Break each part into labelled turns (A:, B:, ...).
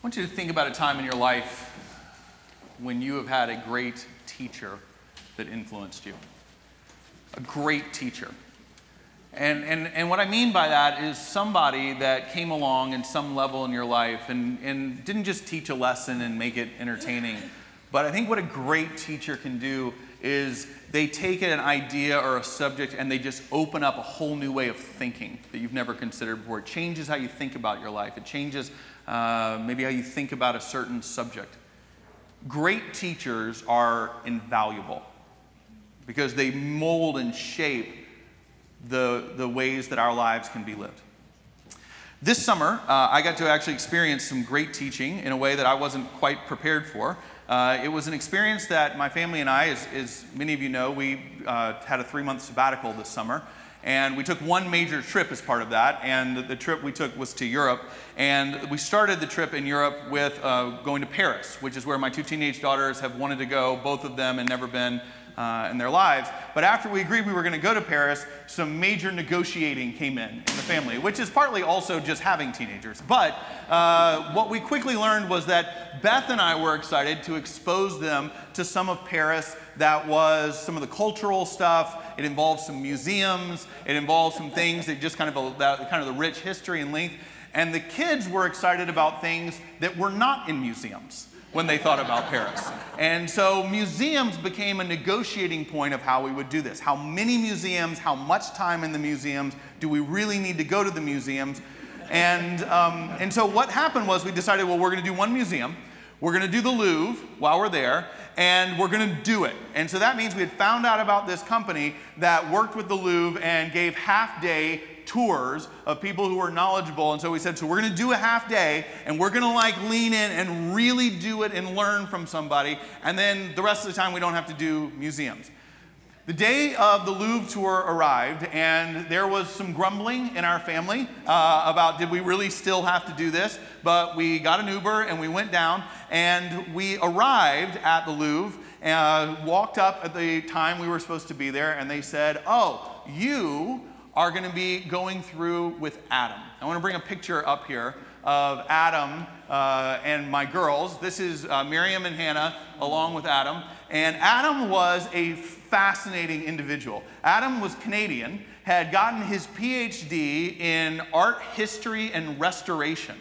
A: I want you to think about a time in your life when you have had a great teacher that influenced you. A great teacher. And, and, and what I mean by that is somebody that came along in some level in your life and, and didn't just teach a lesson and make it entertaining. But I think what a great teacher can do is they take an idea or a subject and they just open up a whole new way of thinking that you've never considered before. It changes how you think about your life, it changes uh, maybe how you think about a certain subject. Great teachers are invaluable because they mold and shape the, the ways that our lives can be lived. This summer, uh, I got to actually experience some great teaching in a way that I wasn't quite prepared for. Uh, it was an experience that my family and I, as, as many of you know, we uh, had a three month sabbatical this summer. And we took one major trip as part of that. And the trip we took was to Europe. And we started the trip in Europe with uh, going to Paris, which is where my two teenage daughters have wanted to go, both of them, and never been uh, in their lives. But after we agreed we were going to go to Paris, some major negotiating came in in the family, which is partly also just having teenagers. But uh, what we quickly learned was that Beth and I were excited to expose them to some of Paris that was some of the cultural stuff. It involved some museums. It involved some things that just kind of a, that, kind of the rich history and length. And the kids were excited about things that were not in museums when they thought about Paris. And so museums became a negotiating point of how we would do this. How many museums, how much time in the museums, do we really need to go to the museums? And, um, and so what happened was we decided, well, we're going to do one museum. We're going to do the Louvre while we're there, and we're going to do it. And so that means we had found out about this company that worked with the Louvre and gave half day tours of people who are knowledgeable. And so we said, so we're going to do a half day and we're going to like lean in and really do it and learn from somebody. And then the rest of the time, we don't have to do museums. The day of the Louvre tour arrived, and there was some grumbling in our family uh, about did we really still have to do this? But we got an Uber and we went down, and we arrived at the Louvre and uh, walked up at the time we were supposed to be there, and they said, Oh, you are going to be going through with Adam. I want to bring a picture up here of Adam uh, and my girls. This is uh, Miriam and Hannah along with Adam. And Adam was a fascinating individual. Adam was Canadian, had gotten his PhD in art history and restoration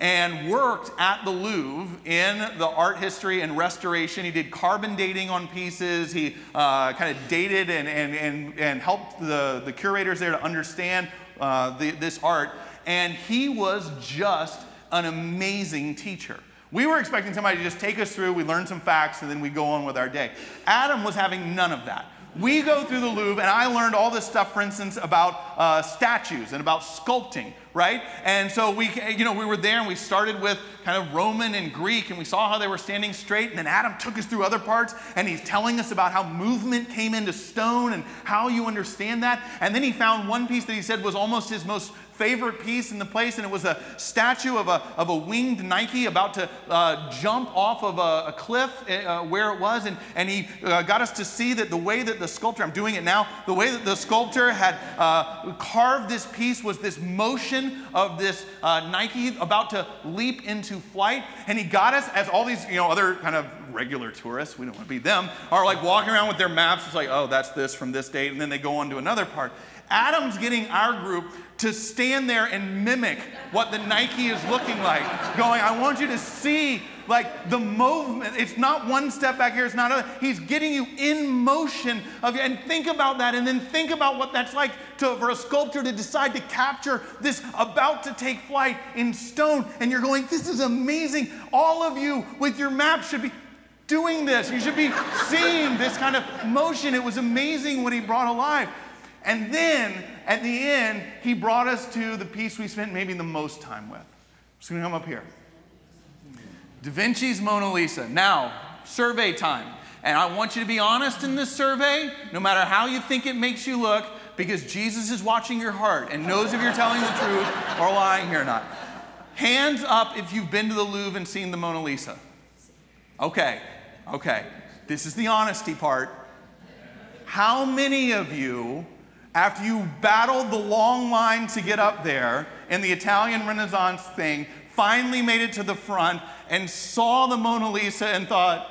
A: and worked at the Louvre in the art history and restoration. He did carbon dating on pieces. He uh, kind of dated and, and, and, and helped the, the curators there to understand uh, the, this art. And he was just an amazing teacher. We were expecting somebody to just take us through, we learn some facts, and then we go on with our day. Adam was having none of that we go through the Louvre, and I learned all this stuff, for instance, about uh, statues and about sculpting, right? And so we, you know, we were there, and we started with kind of Roman and Greek, and we saw how they were standing straight. And then Adam took us through other parts, and he's telling us about how movement came into stone and how you understand that. And then he found one piece that he said was almost his most favorite piece in the place, and it was a statue of a, of a winged Nike about to uh, jump off of a, a cliff uh, where it was. And, and he uh, got us to see that the way that the sculptor, I'm doing it now, the way that the sculptor had uh, carved this piece was this motion of this uh, Nike about to leap into flight. And he got us, as all these you know, other kind of regular tourists, we don't want to be them, are like walking around with their maps. It's like, oh, that's this from this date. And then they go on to another part. Adam's getting our group to stand there and mimic what the Nike is looking like. Going, I want you to see like the movement. It's not one step back here, it's not other. He's getting you in motion of and think about that and then think about what that's like to, for a sculptor to decide to capture this about to take flight in stone. And you're going, this is amazing. All of you with your map should be doing this. You should be seeing this kind of motion. It was amazing what he brought alive. And then at the end, he brought us to the piece we spent maybe the most time with. Just gonna come up here. Da Vinci's Mona Lisa. Now, survey time. And I want you to be honest in this survey, no matter how you think it makes you look, because Jesus is watching your heart and knows if you're telling the truth or lying here or not. Hands up if you've been to the Louvre and seen the Mona Lisa. Okay, okay. This is the honesty part. How many of you after you battled the long line to get up there in the Italian Renaissance thing, finally made it to the front and saw the Mona Lisa and thought,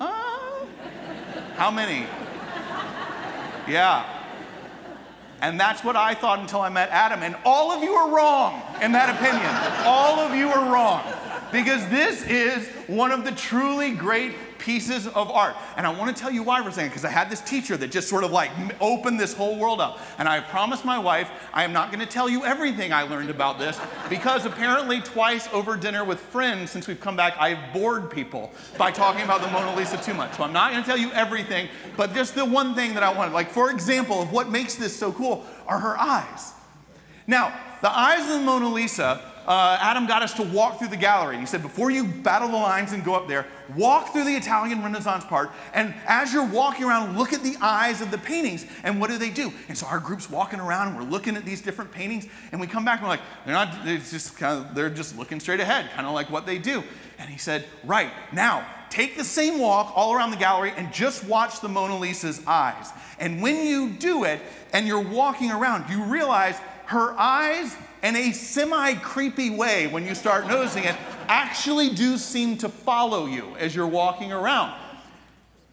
A: uh, how many? Yeah. And that's what I thought until I met Adam. And all of you are wrong in that opinion. all of you are wrong. Because this is one of the truly great pieces of art. And I want to tell you why saying because I had this teacher that just sort of like opened this whole world up. And I promised my wife I am not going to tell you everything I learned about this because apparently twice over dinner with friends since we've come back, I've bored people by talking about the Mona Lisa too much. So I'm not going to tell you everything, but just the one thing that I wanted. Like, for example, of what makes this so cool are her eyes. Now, the eyes of the Mona Lisa uh, Adam got us to walk through the gallery. He said, before you battle the lines and go up there, walk through the Italian Renaissance part. And as you're walking around, look at the eyes of the paintings. And what do they do? And so our group's walking around and we're looking at these different paintings. And we come back and we're like, they're not, it's just kind of, they're just looking straight ahead, kind of like what they do. And he said, right, now take the same walk all around the gallery and just watch the Mona Lisa's eyes. And when you do it and you're walking around, you realize her eyes in a semi creepy way when you start noticing it, actually do seem to follow you as you're walking around.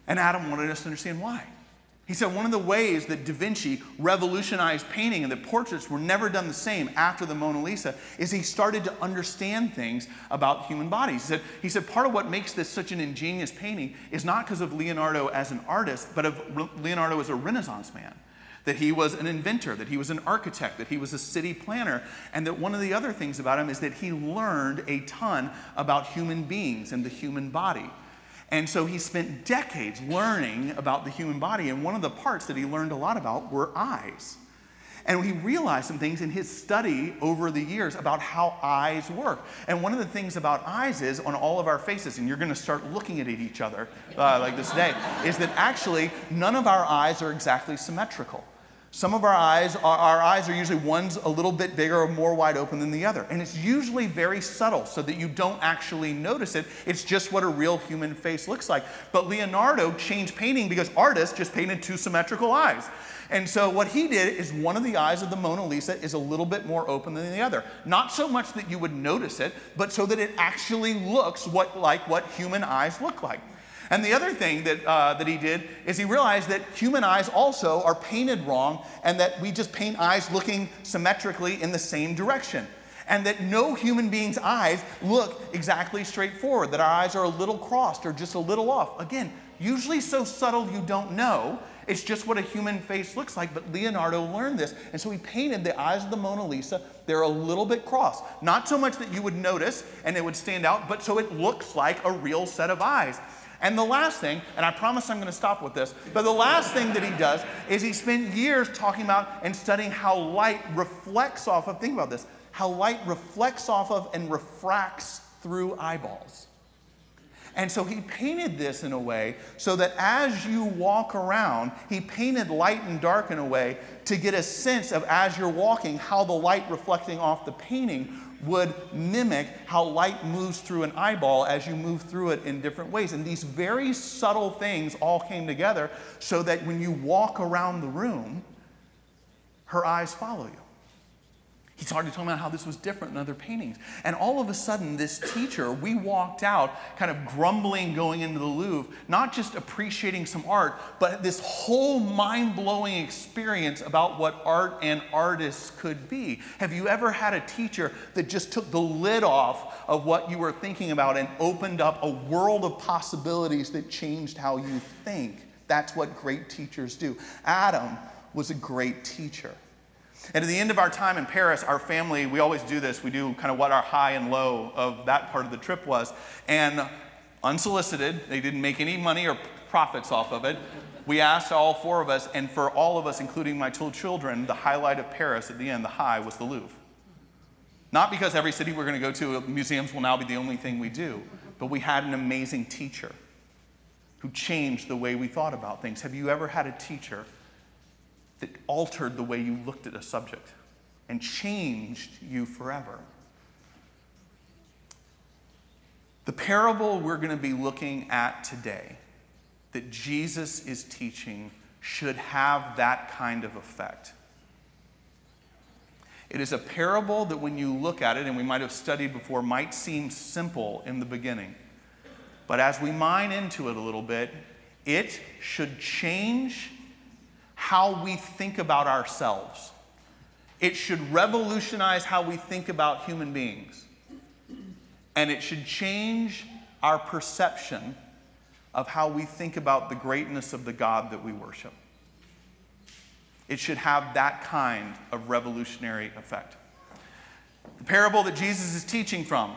A: And Adam wanted us to understand why. He said one of the ways that Da Vinci revolutionized painting and that portraits were never done the same after the Mona Lisa is he started to understand things about human bodies. He said, he said part of what makes this such an ingenious painting is not because of Leonardo as an artist, but of Leonardo as a Renaissance man that he was an inventor, that he was an architect, that he was a city planner, and that one of the other things about him is that he learned a ton about human beings and the human body. And so he spent decades learning about the human body, and one of the parts that he learned a lot about were eyes. And he realized some things in his study over the years about how eyes work. And one of the things about eyes is on all of our faces, and you're going to start looking at each other uh, like this day, is that actually none of our eyes are exactly symmetrical. Some of our eyes, our, our, eyes are usually one's a little bit bigger or more wide open than the other. And it's usually very subtle so that you don't actually notice it. It's just what a real human face looks like. But Leonardo changed painting because artists just painted two symmetrical eyes. And so what he did is one of the eyes of the Mona Lisa is a little bit more open than the other. Not so much that you would notice it, but so that it actually looks what, like what human eyes look like. And the other thing that, uh, that he did is he realized that human eyes also are painted wrong and that we just paint eyes looking symmetrically in the same direction. And that no human being's eyes look exactly straightforward, that our eyes are a little crossed or just a little off. Again, usually so subtle you don't know. It's just what a human face looks like. But Leonardo learned this. And so he painted the eyes of the Mona Lisa. They're a little bit crossed. Not so much that you would notice and it would stand out, but so it looks like a real set of eyes. And the last thing, and I promise I'm going to stop with this, but the last thing that he does is he spent years talking about and studying how light reflects off of, think about this, how light reflects off of and refracts through eyeballs. And so he painted this in a way so that as you walk around, he painted light and dark in a way to get a sense of as you're walking, how the light reflecting off the painting would mimic how light moves through an eyeball as you move through it in different ways. And these very subtle things all came together so that when you walk around the room, her eyes follow you. He started talking about how this was different than other paintings. And all of a sudden, this teacher, we walked out kind of grumbling going into the Louvre, not just appreciating some art, but this whole mind blowing experience about what art and artists could be. Have you ever had a teacher that just took the lid off of what you were thinking about and opened up a world of possibilities that changed how you think? That's what great teachers do. Adam was a great teacher. And at the end of our time in Paris, our family, we always do this. We do kind of what our high and low of that part of the trip was. And unsolicited, they didn't make any money or profits off of it. We asked all four of us, and for all of us, including my two children, the highlight of Paris at the end, the high, was the Louvre. Not because every city we're going to go to, museums will now be the only thing we do, but we had an amazing teacher who changed the way we thought about things. Have you ever had a teacher that altered the way you looked at a subject and changed you forever. The parable we're going to be looking at today that Jesus is teaching should have that kind of effect. It is a parable that, when you look at it, and we might have studied before, might seem simple in the beginning. But as we mine into it a little bit, it should change how we think about ourselves. It should revolutionize how we think about human beings. And it should change our perception of how we think about the greatness of the God that we worship. It should have that kind of revolutionary effect. The parable that Jesus is teaching from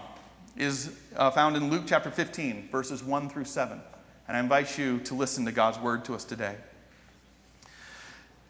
A: is uh, found in Luke chapter 15, verses 1 through 7. And I invite you to listen to God's word to us today.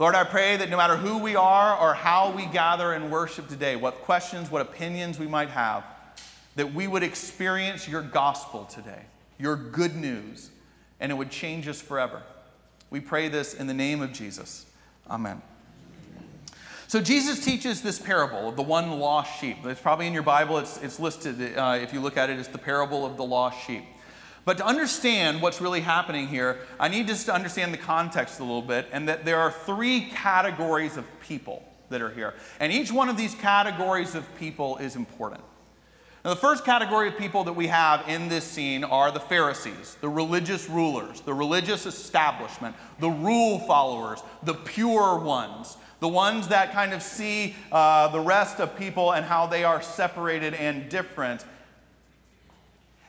A: Lord, I pray that no matter who we are or how we gather and worship today, what questions, what opinions we might have, that we would experience your gospel today, your good news, and it would change us forever. We pray this in the name of Jesus. Amen. So, Jesus teaches this parable of the one lost sheep. It's probably in your Bible, it's, it's listed. Uh, if you look at it, it's the parable of the lost sheep. But to understand what's really happening here, I need just to understand the context a little bit, and that there are three categories of people that are here. And each one of these categories of people is important. Now, the first category of people that we have in this scene are the Pharisees, the religious rulers, the religious establishment, the rule followers, the pure ones, the ones that kind of see uh, the rest of people and how they are separated and different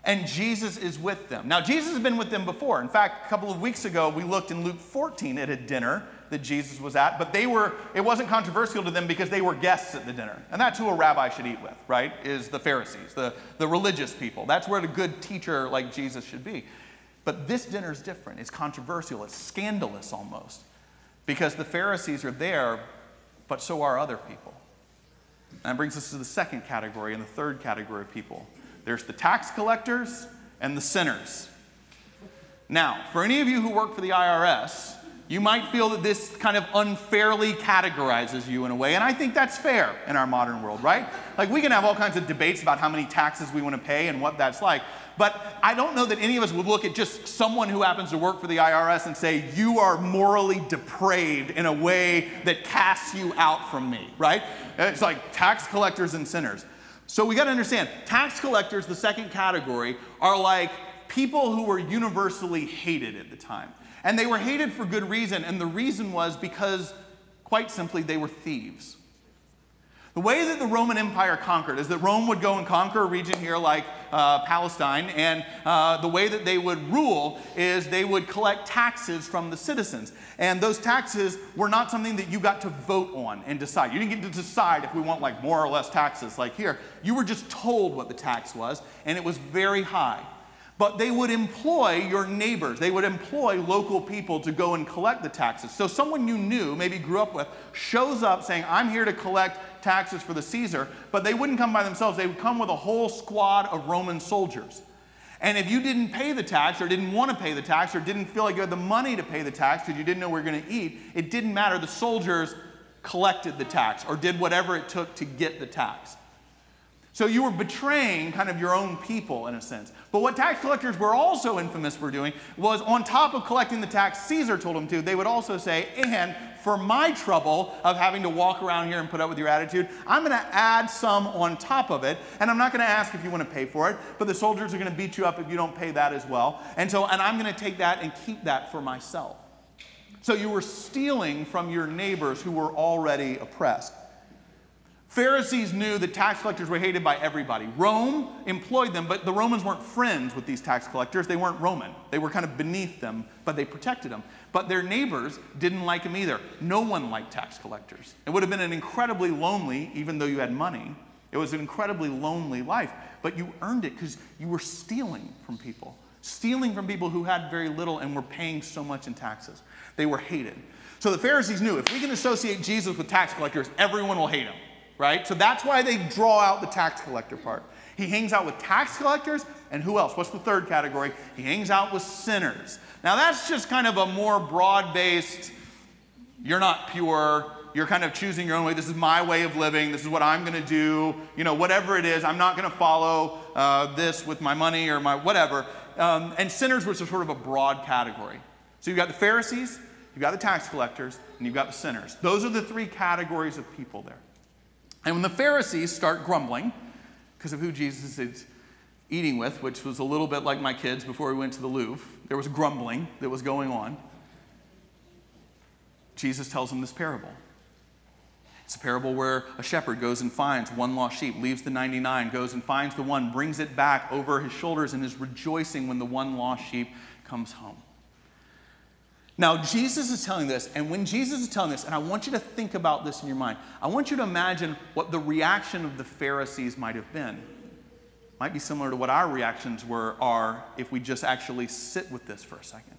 A: and Jesus is with them. Now, Jesus has been with them before. In fact, a couple of weeks ago, we looked in Luke 14 at a dinner that Jesus was at, but they were, it wasn't controversial to them because they were guests at the dinner. And that's who a rabbi should eat with, right? Is the Pharisees, the, the religious people. That's where a good teacher like Jesus should be. But this dinner is different. It's controversial, it's scandalous almost, because the Pharisees are there, but so are other people. And that brings us to the second category and the third category of people there's the tax collectors and the sinners. Now, for any of you who work for the IRS, you might feel that this kind of unfairly categorizes you in a way, and I think that's fair in our modern world, right? Like, we can have all kinds of debates about how many taxes we want to pay and what that's like, but I don't know that any of us would look at just someone who happens to work for the IRS and say, You are morally depraved in a way that casts you out from me, right? It's like tax collectors and sinners. So we got to understand tax collectors, the second category, are like people who were universally hated at the time. And they were hated for good reason. And the reason was because, quite simply, they were thieves. The way that the Roman Empire conquered is that Rome would go and conquer a region here like uh, Palestine, and uh, the way that they would rule is they would collect taxes from the citizens. And those taxes were not something that you got to vote on and decide. You didn't get to decide if we want like more or less taxes like here. You were just told what the tax was, and it was very high but they would employ your neighbors. They would employ local people to go and collect the taxes. So someone you knew, maybe grew up with, shows up saying, I'm here to collect taxes for the Caesar, but they wouldn't come by themselves. They would come with a whole squad of Roman soldiers. And if you didn't pay the tax or didn't want to pay the tax or didn't feel like you had the money to pay the tax because you didn't know where you were going to eat, it didn't matter. The soldiers collected the tax or did whatever it took to get the tax. So you were betraying kind of your own people in a sense. But what tax collectors were also infamous for doing was on top of collecting the tax Caesar told them to, they would also say, and for my trouble of having to walk around here and put up with your attitude, I'm going to add some on top of it. And I'm not going to ask if you want to pay for it, but the soldiers are going to beat you up if you don't pay that as well. And so, and I'm going to take that and keep that for myself. So you were stealing from your neighbors who were already oppressed. Pharisees knew that tax collectors were hated by everybody. Rome employed them, but the Romans weren't friends with these tax collectors. They weren't Roman. They were kind of beneath them, but they protected them. But their neighbors didn't like them either. No one liked tax collectors. It would have been an incredibly lonely, even though you had money, it was an incredibly lonely life. But you earned it because you were stealing from people, stealing from people who had very little and were paying so much in taxes. They were hated. So the Pharisees knew if we can associate Jesus with tax collectors, everyone will hate him right? So that's why they draw out the tax collector part. He hangs out with tax collectors, and who else? What's the third category? He hangs out with sinners. Now, that's just kind of a more broad based, you're not pure, you're kind of choosing your own way. This is my way of living. This is what I'm going to do. You know, whatever it is, I'm not going to follow uh, this with my money or my whatever. Um, and sinners, is sort of a broad category. So you've got the Pharisees, you've got the tax collectors, and you've got the sinners. Those are the three categories of people there. And when the Pharisees start grumbling because of who Jesus is eating with, which was a little bit like my kids before we went to the Louvre, there was grumbling that was going on. Jesus tells them this parable. It's a parable where a shepherd goes and finds one lost sheep, leaves the 99, goes and finds the one, brings it back over his shoulders, and is rejoicing when the one lost sheep comes home. Now, Jesus is telling this, and when Jesus is telling this, and I want you to think about this in your mind, I want you to imagine what the reaction of the Pharisees might have been. Might be similar to what our reactions were are if we just actually sit with this for a second.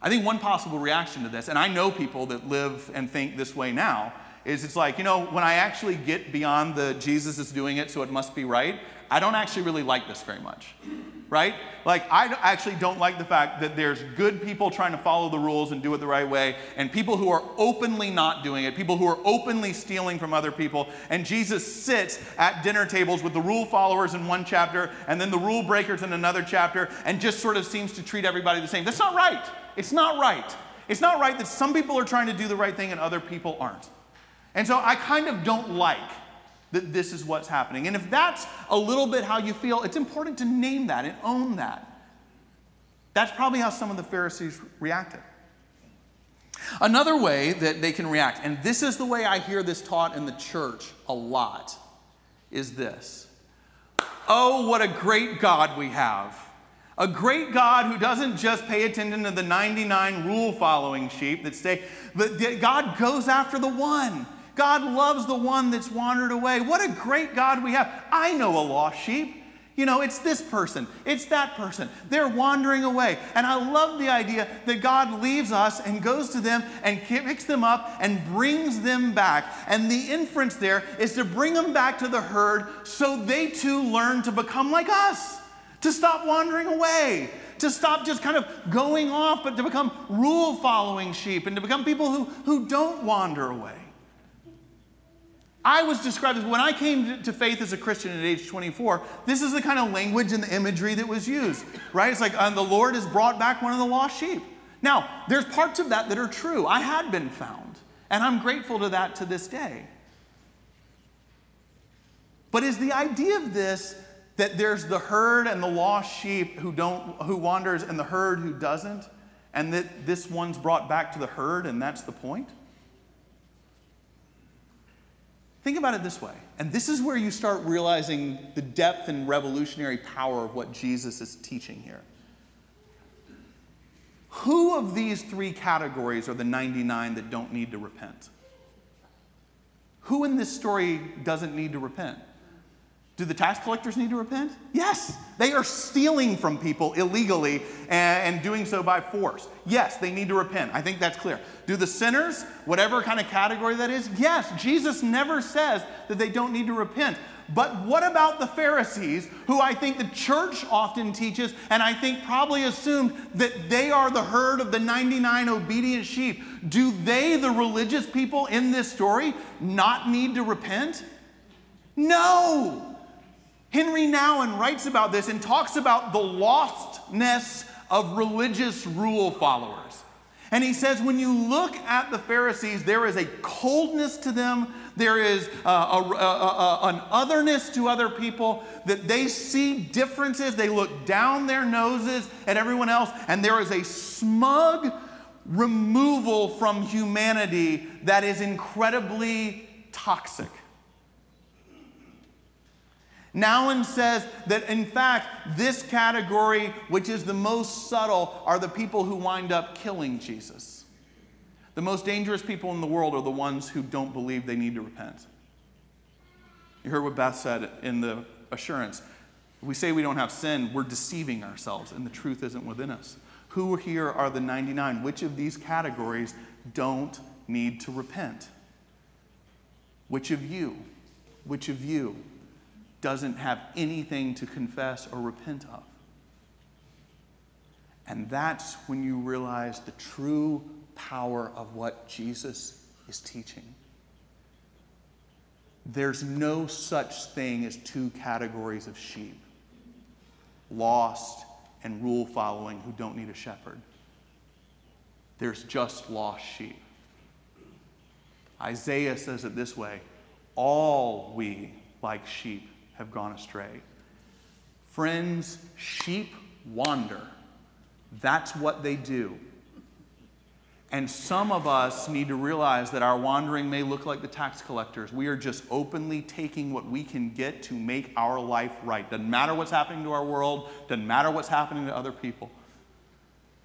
A: I think one possible reaction to this, and I know people that live and think this way now, is it's like, you know, when I actually get beyond the Jesus is doing it, so it must be right, I don't actually really like this very much right? Like, I actually don't like the fact that there's good people trying to follow the rules and do it the right way, and people who are openly not doing it, people who are openly stealing from other people. And Jesus sits at dinner tables with the rule followers in one chapter and then the rule breakers in another chapter and just sort of seems to treat everybody the same. That's not right. It's not right. It's not right that some people are trying to do the right thing and other people aren't. And so I kind of don't like that this is what's happening. And if that's a little bit how you feel, it's important to name that and own that. That's probably how some of the Pharisees reacted. Another way that they can react, and this is the way I hear this taught in the church a lot, is this Oh, what a great God we have. A great God who doesn't just pay attention to the 99 rule following sheep that stay, but God goes after the one. God loves the one that's wandered away. What a great God we have. I know a lost sheep. You know, it's this person, it's that person. They're wandering away. And I love the idea that God leaves us and goes to them and picks them up and brings them back. And the inference there is to bring them back to the herd so they too learn to become like us, to stop wandering away, to stop just kind of going off, but to become rule following sheep and to become people who, who don't wander away. I was described as when I came to faith as a Christian at age 24, this is the kind of language and the imagery that was used, right? It's like, the Lord has brought back one of the lost sheep. Now, there's parts of that that are true. I had been found, and I'm grateful to that to this day. But is the idea of this that there's the herd and the lost sheep who don't who wanders and the herd who doesn't, and that this one's brought back to the herd and that's the point? Think about it this way, and this is where you start realizing the depth and revolutionary power of what Jesus is teaching here. Who of these three categories are the 99 that don't need to repent? Who in this story doesn't need to repent? Do the tax collectors need to repent? Yes. They are stealing from people illegally and, and, doing so by force. Yes, they need to repent. I think that's clear. Do the sinners, whatever kind of category that is? Yes. Jesus never says that they don't need to repent. But what about the Pharisees, who I think the church often teaches, and I think probably assumed that they are the herd of the 99 obedient sheep? Do they, the religious people in this story, not need to repent? No. Henry Nouwen writes about this and talks about the lostness of religious rule followers. And he says, when you look at the Pharisees, there is a coldness to them, there is uh, a, a, a, an otherness to other people, that they see differences, they look down their noses at everyone else, and there is a smug removal from humanity that is incredibly toxic. Nouwen says that, in fact, this category, which is the most subtle, are the people who wind up killing Jesus. The most dangerous people in the world are the ones who don't believe they need to repent. You heard what Beth said in the assurance. If we say we don't have sin, we're deceiving ourselves, and the truth isn't within us. Who here are the 99? Which of these categories don't need to repent? Which of you? Which of you doesn't have anything to confess or repent of. And that's when you realize the true power of what Jesus is teaching. There's no such thing as two categories of sheep lost and rule following who don't need a shepherd. There's just lost sheep. Isaiah says it this way all we, like sheep, have gone astray. Friends, sheep wander. That's what they do. And some of us need to realize that our wandering may look like the tax collectors. We are just openly taking what we can get to make our life right. Doesn't matter what's happening to our world, doesn't matter what's happening to other people.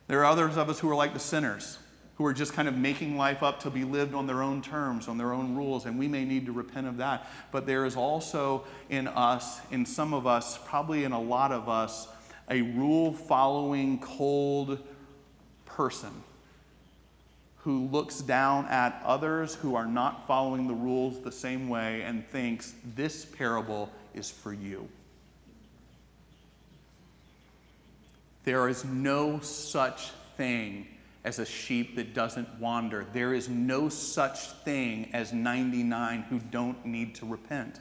A: There are others of us who are like the sinners who are just kind of making life up to be lived on their own terms, on their own rules, and we may need to repent of that. But there is also in us, in some of us, probably in a lot of us, a rule following, cold person who looks down at others who are not following the rules the same way and thinks this parable is for you. There is no such thing as a sheep that doesn't wander. There is no such thing as 99 who don't need to repent.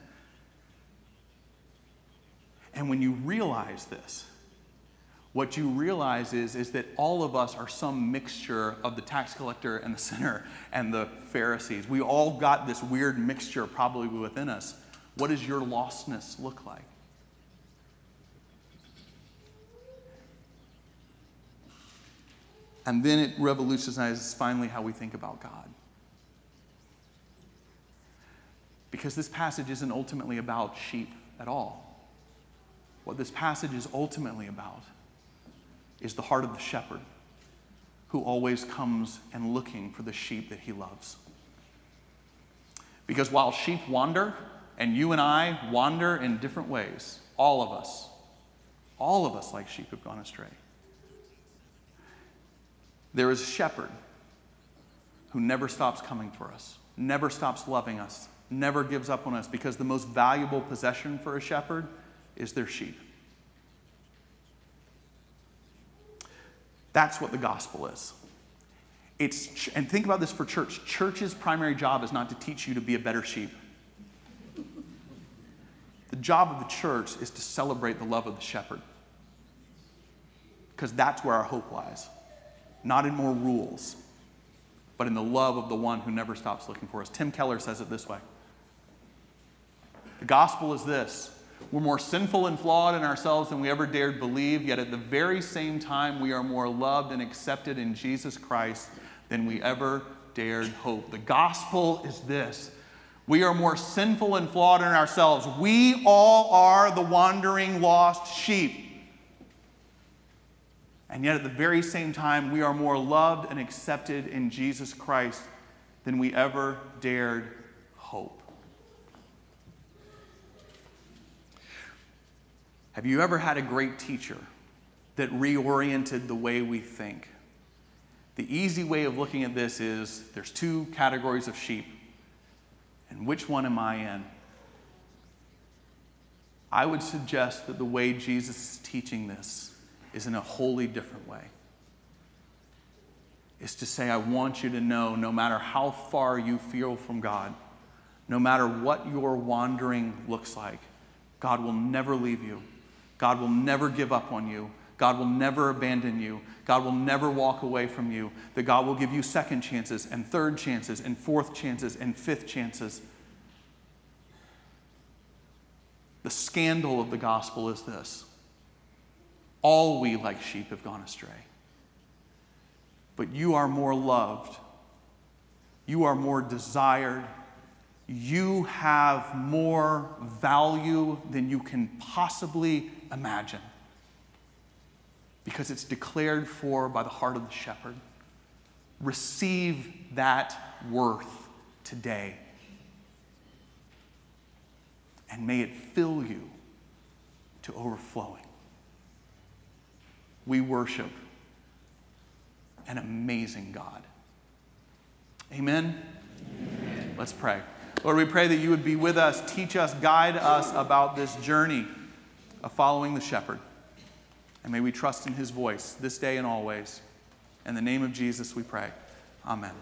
A: And when you realize this, what you realize is, is that all of us are some mixture of the tax collector and the sinner and the Pharisees. We all got this weird mixture probably within us. What does your lostness look like? And then it revolutionizes finally how we think about God. Because this passage isn't ultimately about sheep at all. What this passage is ultimately about is the heart of the shepherd who always comes and looking for the sheep that he loves. Because while sheep wander, and you and I wander in different ways, all of us, all of us like sheep have gone astray. There is a shepherd who never stops coming for us, never stops loving us, never gives up on us because the most valuable possession for a shepherd is their sheep. That's what the gospel is. It's, and think about this for church. Church's primary job is not to teach you to be a better sheep. The job of the church is to celebrate the love of the shepherd. Because that's where our hope lies not in more rules, but in the love of the one who never stops looking for us. Tim Keller says it this way The gospel is this we're more sinful and flawed in ourselves than we ever dared believe, yet at the very same time, we are more loved and accepted in Jesus Christ than we ever dared hope. The gospel is this. We are more sinful and flawed in ourselves. We all are the wandering, lost sheep. And yet, at the very same time, we are more loved and accepted in Jesus Christ than we ever dared hope. Have you ever had a great teacher that reoriented the way we think? The easy way of looking at this is there's two categories of sheep, and which one am I in? I would suggest that the way Jesus is teaching this is in a wholly different way. Is to say, I want you to know no matter how far you feel from God, no matter what your wandering looks like, God will never leave you. God will never give up on you. God will never abandon you. God will never walk away from you. That God will give you second chances and third chances and fourth chances and fifth chances. The scandal of the gospel is this all we, like sheep, have gone astray. But you are more loved, you are more desired, you have more value than you can possibly imagine because it's declared for by the heart of the shepherd. Receive that worth today. And may it fill you to overflowing. We worship an amazing God. Amen? Amen. Let's pray. Lord, we pray that you would be with us, teach us, guide us about this journey of following the shepherd. And may we trust in his voice this day and always. In the name of Jesus, we pray. Amen.